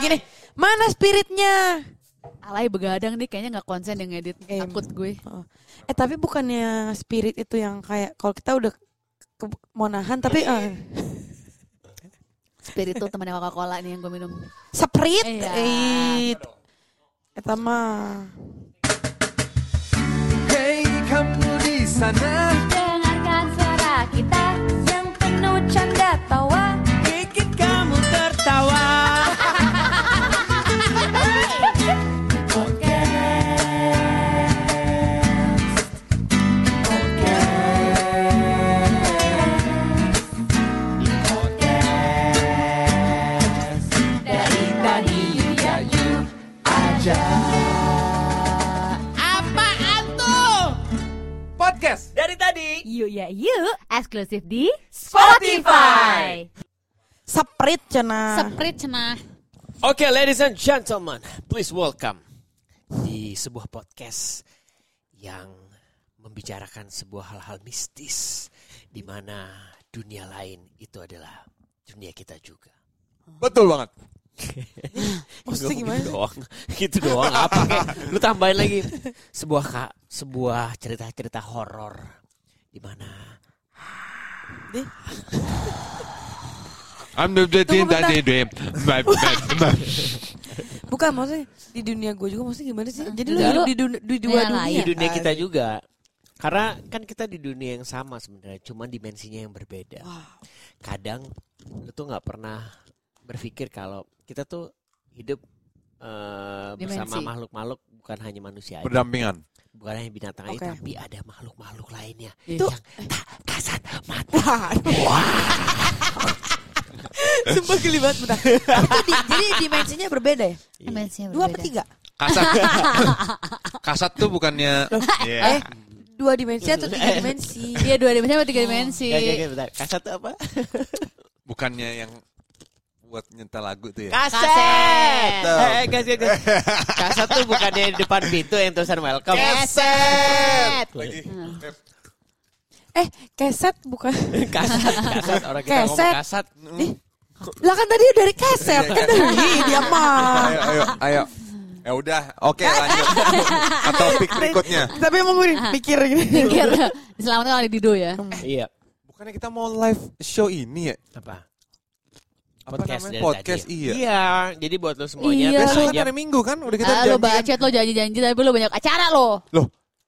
Gini, mana spiritnya? Alay begadang nih kayaknya nggak konsen yang ngedit. Eh, Takut gue. Oh. Eh tapi bukannya spirit itu yang kayak kalau kita udah ke, mau nahan tapi eh, Spirit tuh temannya Coca-Cola nih yang gue minum. Sprite. Iya. Eh, Eta mah. Hey kamu di sana Dengarkan suara kita yang penuh canda tawa Bikin kamu tertawa Yuk ya yuk. Eksklusif di Spotify. Sprite cenah. Sprite cenah. Oke ladies and gentlemen Please welcome Di sebuah podcast Yang membicarakan sebuah hal-hal mistis di mana dunia lain itu adalah dunia kita juga Betul banget Maksudnya gimana Gitu doang Gitu doang apa Lu tambahin lagi Sebuah kak Sebuah cerita-cerita horor di mana? Dream Bukan maksudnya di dunia gue juga maksudnya gimana sih? Jadi lu hidup di, dun- di dua Dunia dunia. lain. di dunia kita juga. karena kan kita di dunia yang sama sebenarnya cuman dimensinya yang berbeda. Kadang lu tuh nggak pernah berpikir kalau kita tuh hidup eh, bersama makhluk-makhluk bukan hanya manusia aja, Berdampingan bukan hanya binatang aja Oke. tapi ada makhluk-makhluk lainnya Itu- yang tak kasat mata Sumpah geli banget bentar. Di- jadi dimensinya berbeda ya? Dimensinya Dua apa berbeda. tiga? Kasat Kasat tuh bukannya Eh, dua dimensi atau tiga dimensi? Iya dua dimensi sama tiga dimensi. Gak, gak, gak, bentar. kasat tuh apa Bukannya yang Buat nyetel lagu tuh ya? Kaset! Eh guys guys guys. kasat tuh bukannya di depan pintu yang tulisan welcome. Keset Lagi. Eh, keset bukan? kasat kasat orang kita ngomong Keset. kasat Ih, lah kan tadi dari keset kan dari dia mah. Ayo ayo ayo. Ya udah Oke lanjut. Ke topik berikutnya. Tapi emang gue mikir gini. Mikir. Selamatnya oleh Dido ya. iya. Bukannya kita mau live show ini ya? Apa Apa podcast namanya? dari Podcast tadi. iya Iya, jadi buat lo semuanya Iya. Besok kan hari Minggu kan Udah kita Ah, lo janji kan? bacot lo janji-janji tapi lo banyak acara lo. Loh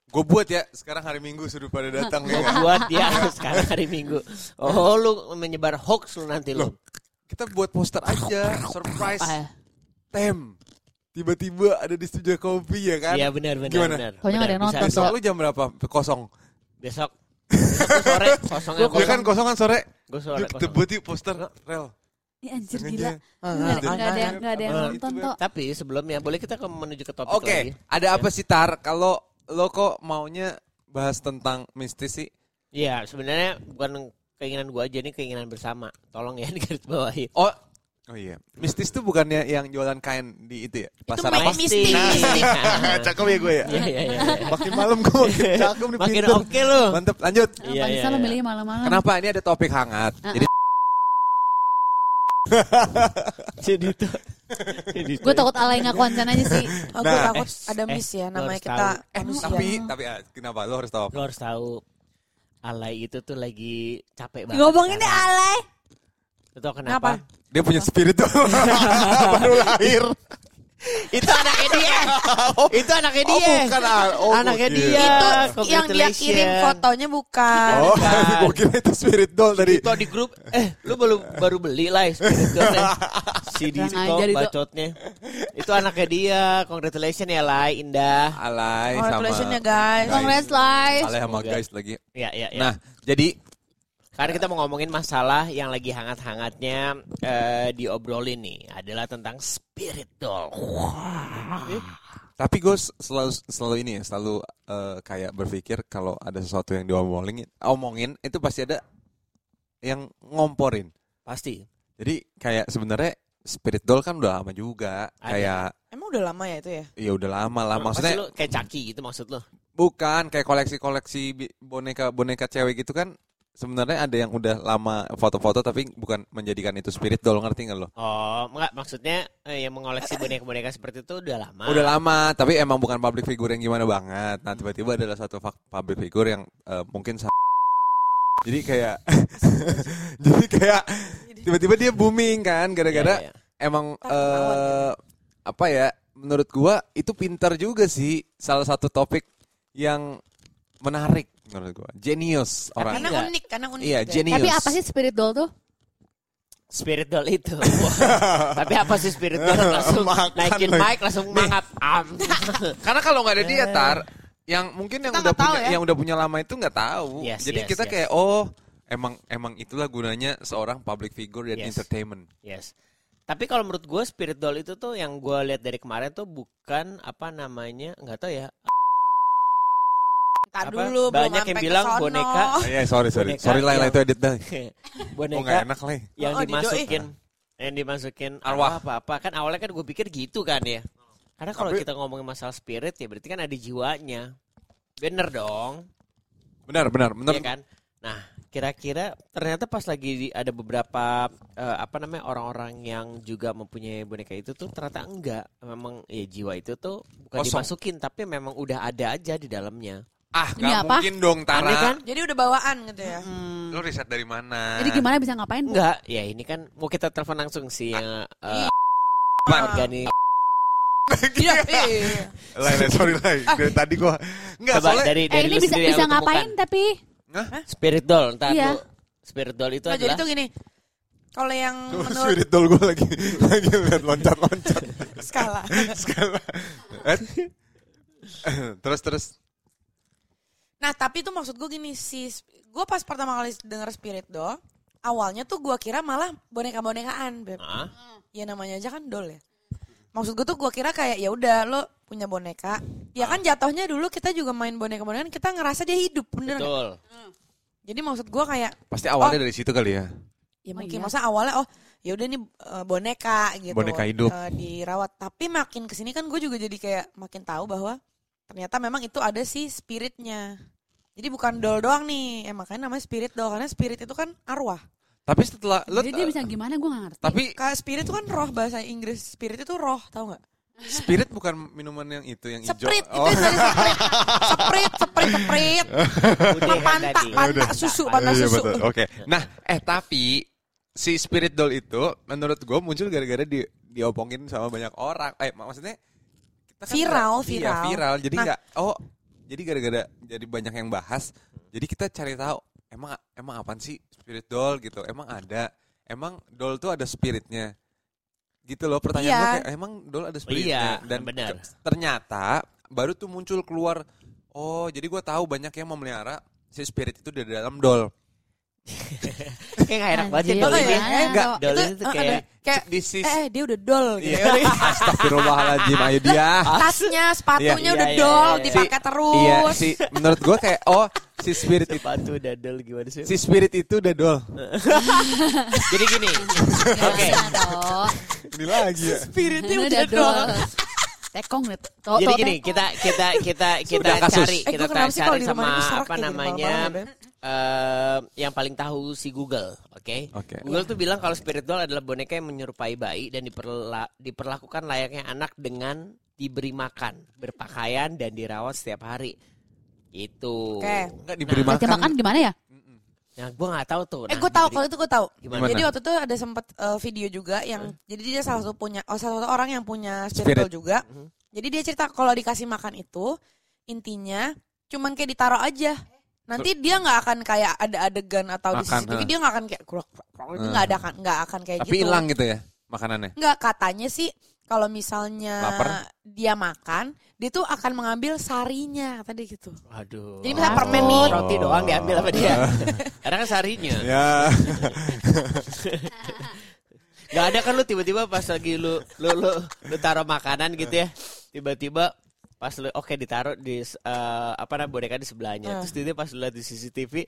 Gue buat ya Sekarang hari Minggu sudah pada datang ya kan? buat dia sekarang hari Minggu. Oh, lu menyebar hoax lu nanti lu. Loh. Kita buat poster aja Surprise Ah, Tem Tiba-tiba ada di studio kopi ya kan Iya benar benar Gimana? benar. Pokoknya nggak ada yang nonton, Besok Sok. lu jam berapa? Kosong Besok. Sore kosongnya Ya kan kosong. kosong kan sore Gue sore kita kosong. buat yuk poster Rel Ini anjir gila. Ah, Nggak ada- ah, ada yang nggak ada yang Ah, nonton itu, tuh. Tapi sebelumnya boleh kita ke menuju ke topik Oke lagi. Ada apa sih Tar Kalau lo kok maunya Bahas tentang mistis sih Iya, sebenarnya bukan keinginan gua aja nih keinginan bersama. Tolong ya digaris bawahi. Oh Oh iya Mistis tuh bukannya yang jualan kain di itu ya Pasar main apa? mistis. Cakep ya gue ya Iya iya iya. Makin malam gue makin cakep nih Makin oke lu. Mantep lanjut Iya, iya, bisa lo iya. milih malam-malam? Kenapa ini ada topik hangat Ah, Jadi Jadi itu. Itu. Gue takut alay nggak konsen aja sih. Oh, gue Nah, takut eh, ada eh, miss ya namanya kita tahu. manusia. Tapi Tapi ah, kenapa lo harus tahu apa? Lo harus tahu Alay itu tuh lagi capek banget. Ngomonginnya sekarang. alay. Lo tau Kenapa? kenapa? Dia punya spirit tuh Baru lahir itu anaknya dia. itu anaknya Oh dia. bukan ah. oh, Anaknya gokil. dia. Itu yang dia congratulations. kirim fotonya bukan. Oh Bukan. gue kira itu spirit doll tadi Dito di grup, eh lu baru baru beli lah spirit girl-nya. Si Kurang Dito ajar itu. bacotnya. Itu anaknya dia. Congratulations ya Lai, Indah. Alay sama Congratulations ya guys. Congrats live. Alay sama guys lagi Ya, ya, ya. Nah jadi Karena kita mau ngomongin masalah yang lagi hangat-hangatnya eh, diobrolin nih adalah tentang spirit doll. Tapi gue selalu selalu ini ya, selalu eh, kayak berpikir kalau ada sesuatu yang diomongin, omongin itu pasti ada yang ngomporin. Pasti. Jadi kayak sebenarnya spirit doll kan udah lama juga, Ada. kayak Emang udah lama ya itu ya? ya udah lama lah. Pasti Maksudnya lu kayak Chucky gitu maksud lu. bukan kayak koleksi-koleksi bi- boneka boneka cewek gitu kan sebenarnya ada yang udah lama foto-foto tapi bukan menjadikan itu spirit doll ngerti nggak lo? Oh, enggak maksudnya eh, yang mengoleksi boneka-boneka seperti itu udah lama. Udah lama, tapi emang bukan public figure yang gimana banget. Nah, tiba-tiba adalah satu fak- public figure yang eh, mungkin jadi kayak jadi kayak tiba-tiba dia booming kan gara-gara Iya, iya. emang eh apa ya? Menurut gua itu pintar juga sih salah satu topik yang menarik menurut gua. Genius orang. Karena unik, karena unik. Iya, juga. genius. Tapi apa sih spirit doll tuh? Spirit doll itu. Tapi apa sih spirit doll? Langsung Makan naikin lagi. mic langsung mangap. Am. Karena kalau nggak ada dia tar, yang mungkin yang udah punya, ya. yang udah punya lama itu nggak tahu. Yes, Jadi yes, kita yes. kayak oh emang emang itulah gunanya seorang public figure dan Yes. entertainment. Yes. Tapi kalau menurut gue spirit doll itu tuh yang gue lihat dari kemarin tuh bukan apa namanya nggak tahu ya. Ntar Apa? dulu, Banyak yang bilang sono. boneka. Oh, iya sorry sorry Boneka sorry lah yang- itu edit dah. Oh boneka nggak enak lah. yang Oh, didoain. dimasukin yang dimasukin Arwah. apa apa kan awalnya kan gue pikir gitu kan ya. Karena kalau Tapi- kita ngomongin masalah spirit ya berarti kan ada jiwanya. Bener dong. Benar benar benar. Iya kan? Nah, kira-kira ternyata pas lagi di- ada beberapa eh, apa namanya orang-orang yang juga mempunyai boneka itu tuh ternyata enggak. Memang ya jiwa itu tuh bukan Kosong. dimasukin tapi memang udah ada aja di dalamnya. Ah Ini nggak apa? mungkin dong Tara. Aneh kan? Jadi udah bawaan gitu ya. Hmm, Lo riset dari mana? Jadi gimana bisa ngapain? Enggak, ya ini kan mau kita telepon langsung sih yang eh, Ah. organik. Iya, iya. Lai, sorry lai. Dari tadi gua nggak Coba soalnya dari Eh dari ini lu bisa bisa ngapain temukan. tapi Spirit doll, entar Iya. Spirit doll itu Nah, jadi adalah tuh gini. Kalau yang menurut spirit doll gue lagi lagi lihat loncat loncat skala. skala. Eh? terus terus Nah, tapi itu maksud gue gini sih. Gue pas pertama kali denger Spirit Doll, awalnya tuh gue kira malah boneka-bonekaan, Beb. Ya namanya aja kan doll ya. Maksud gue tuh gue kira kayak ya udah lo punya boneka. Ya kan jatuhnya dulu kita juga main boneka-bonekaan, kita ngerasa dia hidup, bener betul. Jadi maksud gue kayak pasti awalnya dari situ kali ya. ya Oh, mungkin iya. masa awalnya oh ya udah nih eh, boneka gitu Boneka hidup. eh, dirawat tapi makin ke sini kan gue juga jadi kayak makin tahu bahwa ternyata memang itu ada sih spiritnya jadi bukan doll doang nih eh, makanya namanya spirit doll karena spirit itu kan arwah Tapi setelah lo jadi dia bisa gimana gue gak ngerti. tapi Kayak spirit itu kan roh bahasa Inggris spirit itu roh tahu nggak spirit bukan minuman yang itu yang hijau. Sprite Oh. itu dari sprite sprite sprite sprite Udah kan panta tadi. panta susu panta Iya, susu. Oke. Nah, eh tapi si spirit doll itu menurut gue muncul gara-gara di diopongin sama banyak orang. Eh mak- maksudnya kita kan Viral, Iya, viral. viral. Jadi Nah. nggak oh jadi gara-gara jadi banyak yang bahas. Jadi kita cari tahu emang emang apaan sih spirit doll gitu. Emang ada. Emang doll tuh ada spiritnya. Gitu loh pertanyaan Iya. gue kayak emang doll ada spiritnya Iya, dan benar. ternyata baru tuh muncul keluar oh jadi gue tahu banyak yang memelihara si spirit itu di dalam doll Kayak gak enak banget ya doll ini. gimana? Enggak, Doll Itu, tuh eh, kayak kayak This is eh dia udah gitu Iya. Astagfirullahaladzim ayo dia. tasnya sepatunya Iya, udah iya, iya. dipakai terus Iya, si menurut gua kayak oh si spirit itu sepatu dadel gimana sih? si spirit itu udah doll. Jadi gini. Oke. Ini lagi ya. spiritnya udah udah doll. Tekong nih. To- Jadi gini, tekong. kita kita kita kita cari eh kita kalau cari sama apa ya, namanya ya, eh, yang paling tahu si Google, oke? Oke. Google tuh bilang kalau spirit doll adalah boneka yang menyerupai bayi dan diperla- diperlakukan layaknya anak dengan diberi makan, berpakaian dan dirawat setiap hari. Itu. Oke. Enggak diberi Baca makan. makan gimana ya? Nah, gue nggak tahu tuh. Eh Nah, gue tahu kalau itu gue tahu. Gimana? Jadi waktu itu ada sempat eh, video juga yang jadi dia salah satu punya oh salah satu orang yang punya Spirit. spiritual juga. Mhm. Jadi dia cerita kalau dikasih makan itu intinya cuman kayak ditaruh aja. Nanti dia nggak akan kayak ada adegan atau di Makan, CCTV ha. dia nggak akan kayak kurang itu Hmm. nggak ada kan nggak akan kayak Tapi gitu. hilang gitu ya makanannya. Nggak katanya sih kalau misalnya Lapar? dia makan dia tuh akan mengambil sarinya kata dia gitu. Waduh. Jadi misalnya Oh. permen nih roti doang diambil sama dia. Karena kan seharinya. Ya. Gak ada kan lu tiba-tiba pas lagi lu lu lu, lu taruh makanan gitu ya. Tiba-tiba pas lu oke ditaruh di eh, apa namanya boneka di sebelahnya. Ah. Terus tiba pas lu lihat di CCTV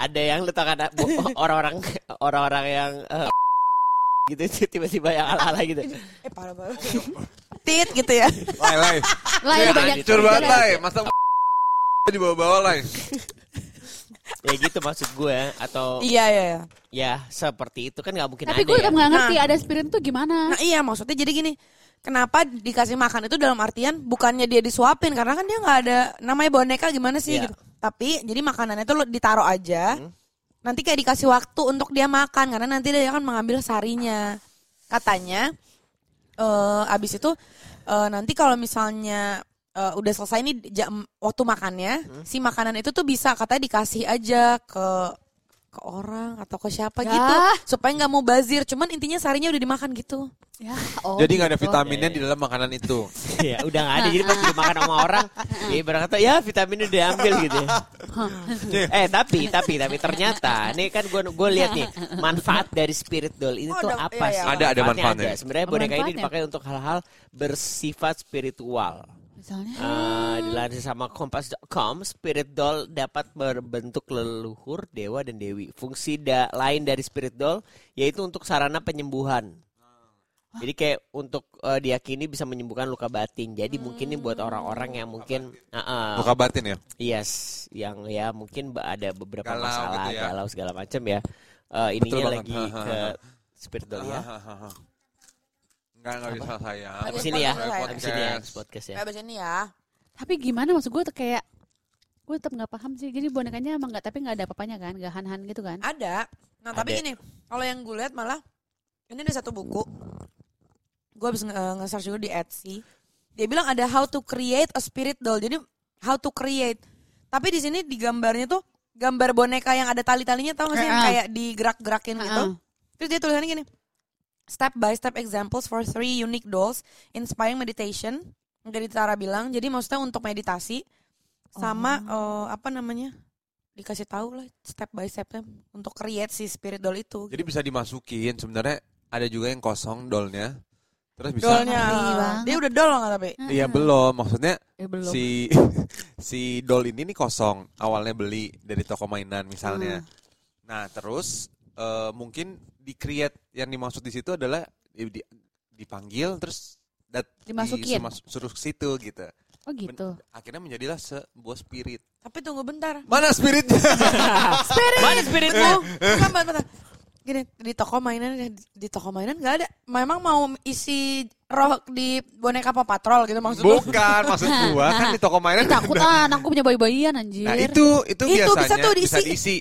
ada yang lu kan orang-orang orang-orang yang eh, gitu tiba-tiba yang ala-ala gitu. eh parah banget. Tit gitu ya. Lai, lai. Lah Ya, banyak. hancur banget lai. Masa di bawah-bawah lai. ya gitu maksud gue atau Iya iya. iya. ya seperti itu kan nggak mungkin Tapi ada gue ya. nggak ngerti Nah. ada spirit itu gimana. Nah iya maksudnya jadi gini. Kenapa dikasih makan itu dalam artian bukannya dia disuapin karena kan dia nggak ada namanya boneka gimana sih Iya. gitu. Tapi jadi makanannya tuh lo ditaruh aja. Hmm. Nanti kayak dikasih waktu untuk dia makan karena nanti dia akan mengambil sarinya. Katanya eh abis itu eh, nanti kalau misalnya eh, udah selesai nih jam waktu makannya, Hmm. si makanan itu tuh bisa katanya dikasih aja ke ke orang atau ke siapa Ya. gitu supaya nggak mau bazir. Cuman intinya sarinya udah dimakan gitu. Ya, oh Jadi nggak ada gitu. vitaminnya Iya, di dalam makanan itu. ya udah nggak ada jadi pas dimakan sama orang ya ibarat kata ya vitaminnya diambil gitu ya. eh tapi tapi tapi ternyata ini kan gue gue lihat nih manfaat dari spirit doll ini Oh, tuh ada- apa iya, sih iya. Ada- ada manfaatnya. ada. sebenarnya boneka ini manfaatnya? dipakai untuk hal-hal bersifat spiritual Misalnya. Eh, dilansir sama kompas.com, spirit doll dapat berbentuk leluhur, dewa dan dewi. Fungsi da- lain dari spirit doll yaitu untuk sarana penyembuhan. Jadi kayak untuk eh, diyakini bisa menyembuhkan luka batin. Jadi mungkin ini buat orang-orang yang mungkin uh, uh, Buka batin ya. yes, yang ya mungkin ada beberapa Galau masalah, gitu ya. galau segala macam ya. Eh, ininya lagi ke spirit doll ya. Enggak enggak bisa saya. Habis ini ya, Podcast. habis ini ya, habis podcast ya. Kayak abis ini ya. Tapi gimana maksud gue tuh kayak gue tetap nggak paham sih. Jadi bonekanya emang nggak tapi nggak ada apa-apanya kan, nggak han-han gitu kan? Ada. Nah tapi ini kalau yang gue lihat malah ini ada satu buku. Gue habis nge- nge-search juga di Etsy. Dia bilang ada how to create a spirit doll. Jadi how to create. Tapi di sini di gambarnya tuh gambar boneka yang ada tali-talinya tau gak sih yang kayak digerak-gerakin gitu. Terus dia tulisannya gini. Step by step examples for three unique dolls inspiring meditation. Jadi Tara bilang, jadi maksudnya untuk meditasi sama eh, apa namanya? dikasih tahu lah step by stepnya untuk create si spirit doll itu. Jadi bisa dimasukin sebenarnya ada juga yang kosong dolnya. Terus bisa Dollnya, dia udah doll nggak tapi? Iya belum, maksudnya Eh, belum. si si doll ini nih kosong. Awalnya beli dari toko mainan misalnya. Nah, terus eh, mungkin di create yang dimaksud di situ adalah di- di- dipanggil terus dat, Dimasukin. disemas- suruh ke situ gitu. Oh gitu. Akhirnya menjadilah sebuah spirit. Tapi tunggu bentar. Mana spiritnya? Mana spiritmu? Bukan bentar, bentar. Gini di toko mainan di toko mainan nggak ada. Memang mau isi roh di boneka Paw Patrol gitu maksud? Bukan, maksud gua kan di toko mainan. Takut ah, anakku punya bayi-bayian anjir. Nah, itu itu, Itu bisa biasanya tuh bisa diisi.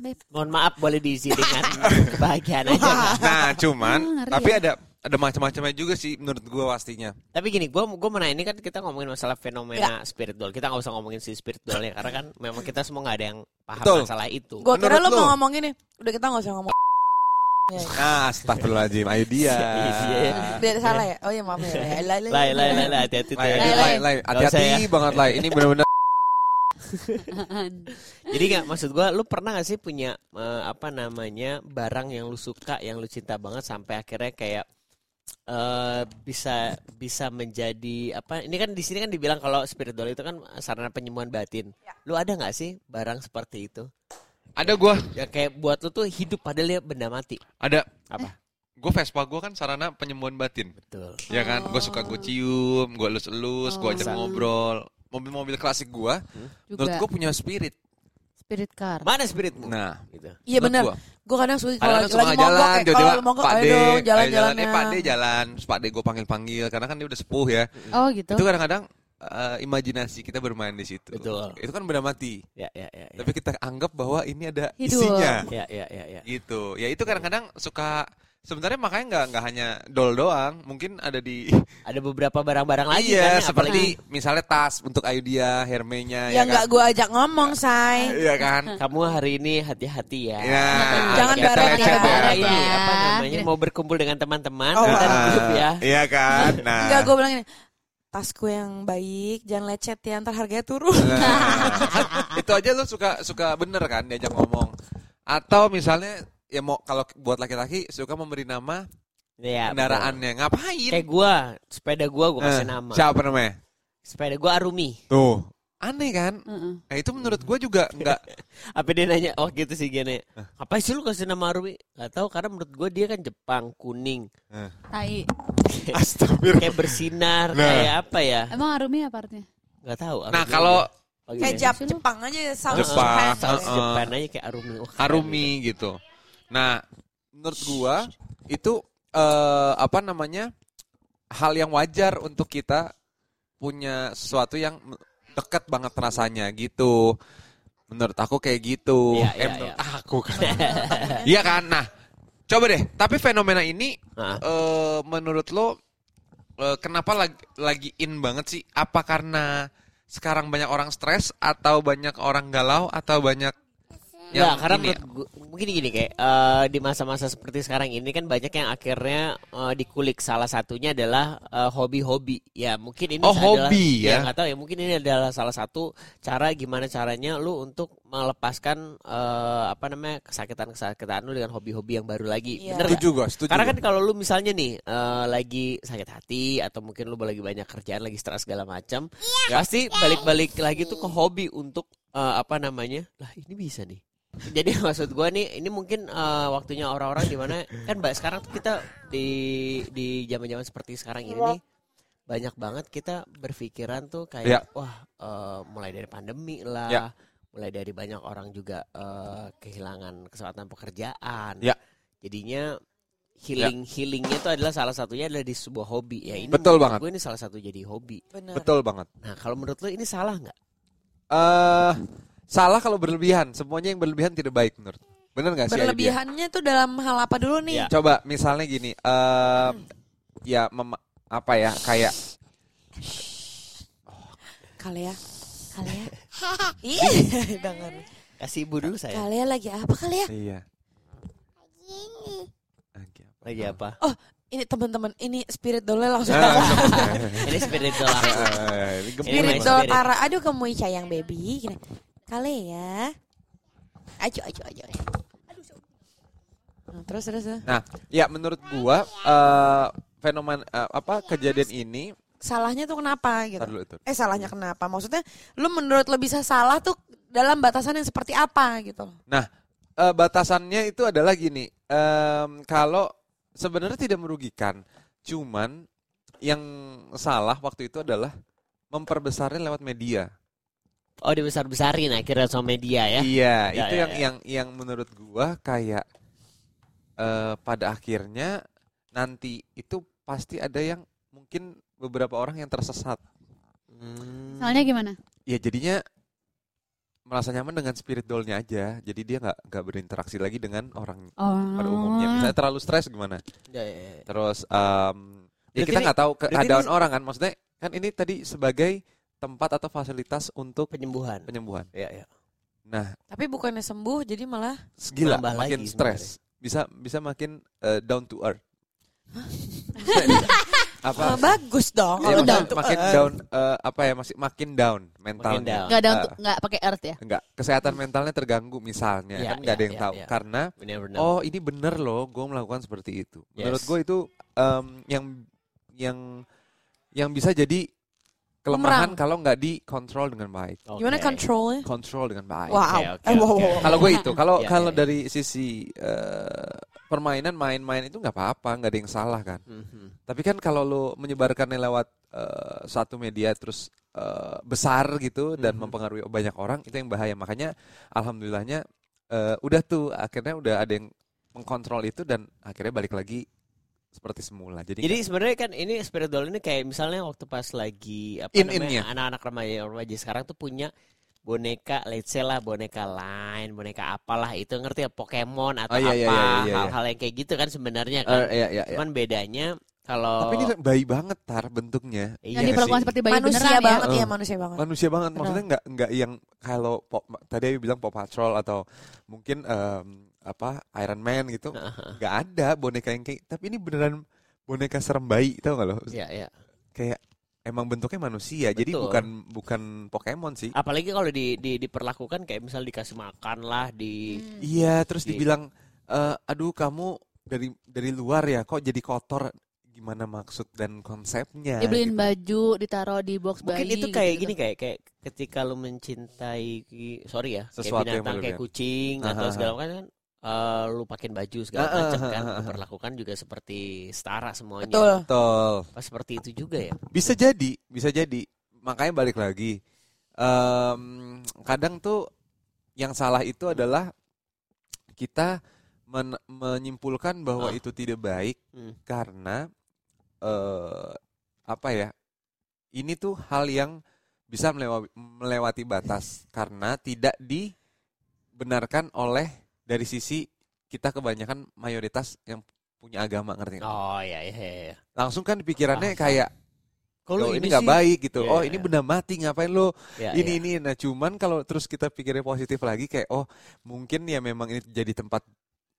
Beb. Mohon maaf boleh diisi dengan kebahagiaan aja. Kak. Nah, cuman Ah, ngeri tapi ya. ada ada macam-macamnya juga sih menurut gua pastinya. Tapi gini, gue gue mau nanya ini kan kita ngomongin masalah fenomena spirit doll. Kita nggak usah ngomongin si spirit dollnya karena kan memang kita semua nggak ada yang paham Betul. masalah itu. Gue kira lu mau lu? ngomong ini. Udah kita nggak usah ngomong. Ya, ya. Nah, astagfirullahaladzim, ayo dia. Iya. Dia salah ya? Oh iya maaf ya. Lai, lai, lai. Lai hati-hati Lai, ya. Lai, lai, hati-hati usah ya. banget lai. Ini benar-benar Jadi nggak maksud gue, lu pernah gak sih punya eh, apa namanya barang yang lu suka, yang lu cinta banget sampai akhirnya kayak eh bisa bisa menjadi apa? Ini kan di sini kan dibilang kalau spirit doll itu kan sarana penyembuhan batin. Ya. Lu ada nggak sih barang seperti itu? ada gua, Ya kayak buat lu tuh hidup padahal dia benda mati. ada Apa? gua Vespa gua kan sarana penyembuhan batin. Betul. Ya kan, gua suka gua cium, gua elus-elus, gua ajak Bisa. ngobrol. Mobil-mobil klasik gua, menurut Juga gua punya spirit. spirit car. Mana spiritmu? Nah, Gitu. Iya menurut benar. gua. Gue kadang suka kalau Kadang lagi, lagi jalan, mogok, eh, tiba-tiba kalau mogok, Pak De, jalan, jalan-jalannya. eh Pak De jalan, Terus Pak De gue panggil-panggil karena kan dia udah sepuh ya. Oh gitu. Itu kadang-kadang eh, imajinasi kita bermain di situ. Betul. Itu kan benda mati. Ya ya ya. ya. Tapi kita anggap bahwa ini ada Hidup. isinya. Ya ya ya ya. Gitu. Ya itu kadang-kadang suka sebenarnya makanya nggak nggak hanya doll doang, mungkin ada di Ada beberapa barang-barang lagi iya kan seperti misalnya tas untuk Ayudia, Hermenya Ya ya, nggak kan. gue ajak ngomong, say. Iya kan? kamu hari ini hati-hati ya. Ya, Jangan ya. ya. Cara Ya. ini apa namanya mau berkumpul dengan teman-teman Oh, kita di Ah, grup ya. Iya kan? Nah. Enggak, gue bilang ini. Tasku yang baik, jangan lecet ya, ntar harganya turun. Nah, itu aja lu suka suka bener kan diajak ngomong. Atau misalnya ya mau kalau buat laki-laki suka memberi nama Ya, kendaraannya. betul. Ngapain? Kayak gua, sepeda gua gua kasih Eh, nama. Siapa namanya? Sepeda gua Arumi. Tuh. Aneh kan? Heeh. Nah itu menurut gue juga nggak Apa dia nanya, oh gitu sih gini. Apa sih lu kasih nama Arumi? Gak tahu karena menurut gua dia kan Jepang, kuning. Tai. Astagfirullah. Kayak bersinar, Nah. kayak apa ya? Emang Arumi apa artinya? Gak tahu. Nah Arumi kalau. Oh, gitu Kayak ya. Jap. Jepang aja sounds Jepang, Japan. Sounds Heeh. Japan aja kayak Arumi. Wah, keren Harumi gitu. Nah, menurut gua itu eh, apa namanya? hal yang wajar untuk kita punya sesuatu yang dekat banget rasanya gitu. Menurut aku kayak gitu. Iya, eh, iya, menurut iya. aku kan. Iya kan? Nah, coba deh. Tapi fenomena ini Nah, eh menurut lo eh, kenapa lagi, lagi in banget sih? Apa karena sekarang banyak orang stres atau banyak orang galau atau banyak Ya, yang karena ya? menurut gua, mungkin gini kayak eh, di masa-masa seperti sekarang ini kan banyak yang akhirnya eh, dikulik. Salah satunya adalah eh, hobi-hobi. Ya, mungkin ini Oh, adalah hobi ya. nggak tahu ya, mungkin ini adalah salah satu cara gimana caranya lu untuk melepaskan eh, apa namanya kesakitan-kesakitan lu dengan hobi-hobi yang baru lagi. Iya. Bener? Setuju setuju. Karena kan kalau lu misalnya nih eh, lagi sakit hati atau mungkin lu lagi banyak kerjaan, lagi stres segala macam, pasti balik-balik lagi tuh ke hobi untuk eh, apa namanya? Lah ini bisa nih. Jadi maksud gua nih, ini mungkin eh, waktunya orang-orang di mana kan mbak sekarang tuh kita di di zaman-zaman seperti sekarang ini nih banyak banget kita berpikiran tuh kayak Ya. wah eh, mulai dari pandemi lah, Ya. mulai dari banyak orang juga eh, kehilangan kesempatan pekerjaan. Ya. Jadinya healing healingnya itu adalah salah satunya adalah di sebuah hobi ya ini Betul banget. gue ini salah satu jadi hobi Bener. Betul banget. nah kalau menurut lo ini salah nggak eh salah kalau berlebihan. Semuanya yang berlebihan tidak baik menurut. Bener gak sih? Berlebihannya tuh dalam hal apa dulu nih? Ya. Coba misalnya gini, eh ya mem- apa ya kayak Kali ya. Kali ya. Iya, jangan. kasih ibu dulu saya Kali ya lagi apa kali ya? iya. Lagi apa? lagi apa Oh, ini teman-teman, ini spirit dole langsung Ah, ini eh, ini gemuk Ini Spirit dole spirit. para. Aduh, kamu sayang baby. Gini. Kali ya. Ayo, ayo, ayo. Nah, terus, terus, terus. Nah, ya menurut gua eh fenomen eh, apa kejadian ini Salahnya tuh kenapa gitu? Dulu itu. Eh, salahnya kenapa? Maksudnya, lu menurut lo bisa salah tuh dalam batasan yang seperti apa gitu? Nah, eh, batasannya itu adalah gini. em, kalau sebenarnya tidak merugikan, cuman yang salah waktu itu adalah memperbesarnya lewat media. Oh dibesar besarin akhirnya sama media ya Iya, Ya, itu ya, yang ya. yang yang menurut gua kayak eh, pada akhirnya nanti itu pasti ada yang mungkin beberapa orang yang tersesat. Hmm. Misalnya gimana? Ya jadinya merasa nyaman dengan spirit doll-nya aja. Jadi dia nggak nggak berinteraksi lagi dengan orang Oh. pada umumnya. Misalnya terlalu stres gimana? Ya, ya, ya. Terus em, ya Berarti kita nggak tahu keadaan ini- orang kan. Maksudnya kan ini tadi sebagai tempat atau fasilitas untuk penyembuhan penyembuhan. ya ya Nah, Tapi bukannya sembuh, jadi malah gila makin lagi stres. Bisa bisa makin eh, down to earth. apa? eh, bagus dong. Ya, down to makin earth. down eh, apa ya masih makin down mentalnya. down. Nggak ada Eh, untuk nggak pakai earth ya? enggak kesehatan mentalnya terganggu misalnya Iya, kan nggak ada iya, yang iya, tahu iya. karena oh ini bener loh gue melakukan seperti itu menurut Yes. gue itu em, yang yang yang bisa jadi kelemahan kalau nggak dikontrol dengan baik Oke. Gimana controlnya? kontrol dengan baik Wow. Oke, oke, Eh, wow, wow. kalau gue itu kalau Iya, kalau iya, dari sisi eh, permainan main-main itu nggak apa-apa nggak ada yang salah kan Mhm. tapi kan kalau lo menyebarkannya lewat eh, satu media terus eh, besar gitu dan Mhm. mempengaruhi banyak orang itu yang bahaya. Makanya alhamdulillahnya eh, udah tuh akhirnya udah ada yang mengkontrol itu dan akhirnya balik lagi seperti semula. Jadi, Jadi sebenarnya kan ini spirit doll ini kayak misalnya waktu pas lagi apa In-innya. namanya anak-anak remaja remaja sekarang tuh punya boneka let's say lah boneka lain boneka apalah itu ngerti ya Pokemon atau Oh, iya, iya, apa iya, iya, iya. hal-hal yang kayak gitu kan sebenarnya Eh, kan iya, iya, iya. cuman bedanya kalau Tapi ini bayi banget tar bentuknya. iya Yang diperlakukan seperti bayi manusia beneran ya? banget ya? ya, manusia banget. Manusia banget, maksudnya nggak nggak yang kalau pop, tadi Ayu bilang Paw Patrol atau mungkin em, apa Iron Man gitu, nggak ada boneka yang kayak. Tapi ini beneran boneka serem bayi, tau gak lo? Iya, iya. kayak emang bentuknya manusia jadi Betul. bukan bukan Pokemon sih apalagi kalau di, di diperlakukan kayak misal dikasih makan lah di iya terus Di- dibilang "Eh, aduh kamu dari dari luar ya kok jadi kotor gimana maksud dan konsepnya Dibeliin gitu. baju, ditaruh di box mungkin bayi. itu kayak gitu. gini kayak kayak ketika lu mencintai sorry ya Sesuatu kayak yang binatang kayak kucing atau Aha. segala macam kan eh, lu pakein baju segala Ah, macam kan ah, ah. diperlakukan juga seperti setara semuanya Betul. Betul. Apa seperti itu juga ya bisa jadi bisa jadi makanya balik lagi em, kadang tuh yang salah itu adalah kita men- menyimpulkan bahwa Ah. itu tidak baik Hmm. karena eh apa ya? Ini tuh hal yang bisa melewa- melewati batas karena tidak dibenarkan oleh dari sisi kita kebanyakan mayoritas yang punya agama ngerti nggak? Oh iya iya iya. Langsung kan pikirannya Paham. kayak Kalau "Loh, ini nggak baik gitu. Iya, oh iya. ini benda mati ngapain lo Ya, ini ya. ini. Nah cuman kalau terus kita pikirnya positif lagi kayak oh mungkin ya memang ini jadi tempat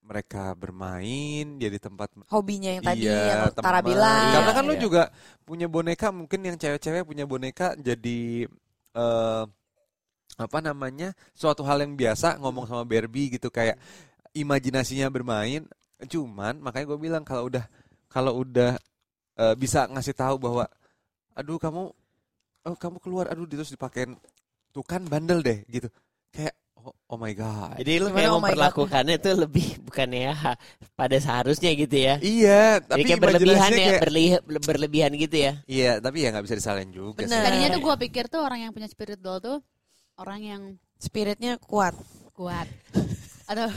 mereka bermain, jadi tempat Hobinya yang tadi iya, yang Tara bilang. Karena kan lo Iya. juga punya boneka, mungkin yang cewek-cewek punya boneka jadi eh apa namanya suatu hal yang biasa ngomong sama Barbie gitu kayak imajinasinya bermain. Cuman makanya gue bilang kalau udah kalau udah eh, bisa ngasih tahu bahwa aduh kamu oh kamu keluar aduh terus dipakein tuh kan bandel deh gitu kayak oh, oh my god Jadi lu kayak oh memperlakukannya tuh lebih bukannya ya pada seharusnya gitu ya. iya Jadi tapi kayak berlebihan ya, kayak- berli- berlebihan gitu ya. iya tapi ya nggak bisa disalahin juga. Tadinya tuh gue pikir tuh orang yang punya spirit doll tuh orang yang Spiritnya kuat. kuat atau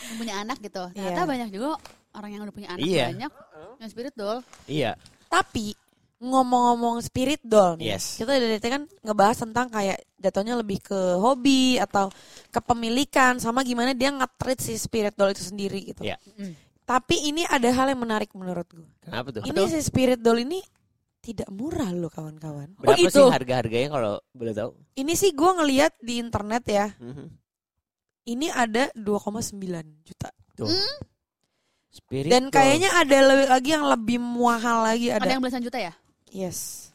yang punya anak gitu. Ternyata Iya. banyak juga orang yang udah punya anak Iya. banyak yang spirit doll. Iya. Tapi ngomong-ngomong spirit doll nih. Yes. Kita dari tadi kan ngebahas tentang kayak jatuhnya lebih ke hobi atau kepemilikan sama gimana dia nge-treat si spirit doll itu sendiri gitu. Iya. Mm. Tapi ini ada hal yang menarik menurut gue. Kenapa tuh? Ini si spirit doll ini tidak murah loh kawan-kawan. Berapa oh sih gitu. harga-harganya kalau boleh tahu? Ini sih gue ngeliat di internet ya. Mhm. Ini ada 2,9 juta. Tuh. Spirit Dan doll. kayaknya ada lebih lagi yang lebih mahal lagi Ada ada. yang belasan juta ya? Yes.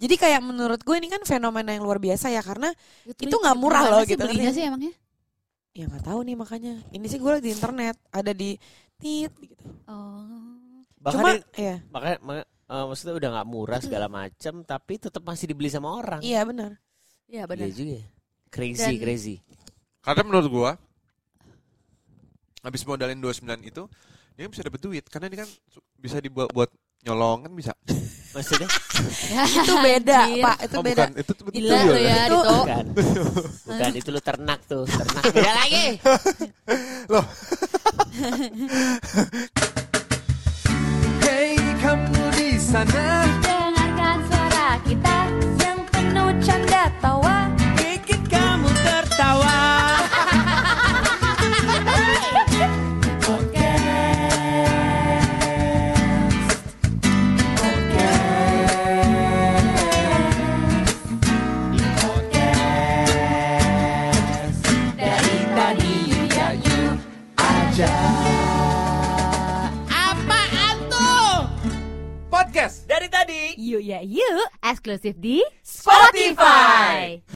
Jadi kayak menurut gue ini kan fenomena yang luar biasa ya karena Itu, Itu nggak murah loh sih gitu. Belinya sih emangnya? ya nggak tahu nih makanya. Ini sih gue di internet ada di tit gitu. Oh. bahkan Cuma ini- ya makanya maka- eh, maksudnya udah nggak murah segala macam tapi tetap masih dibeli sama orang. iya benar. Iya Iya benar. juga. ya. Crazy, Dan- crazy. Karena menurut gua habis modalin 29 itu dia bisa dapat duit karena ini kan bisa dibuat buat nyolong kan bisa. Maksudnya Itu beda, Anjir. Pak. Itu oh beda. bukan, itu tuh betul Gila ya, Itu- Dito. bukan. bukan itu lu ternak tuh, ternak beda lagi.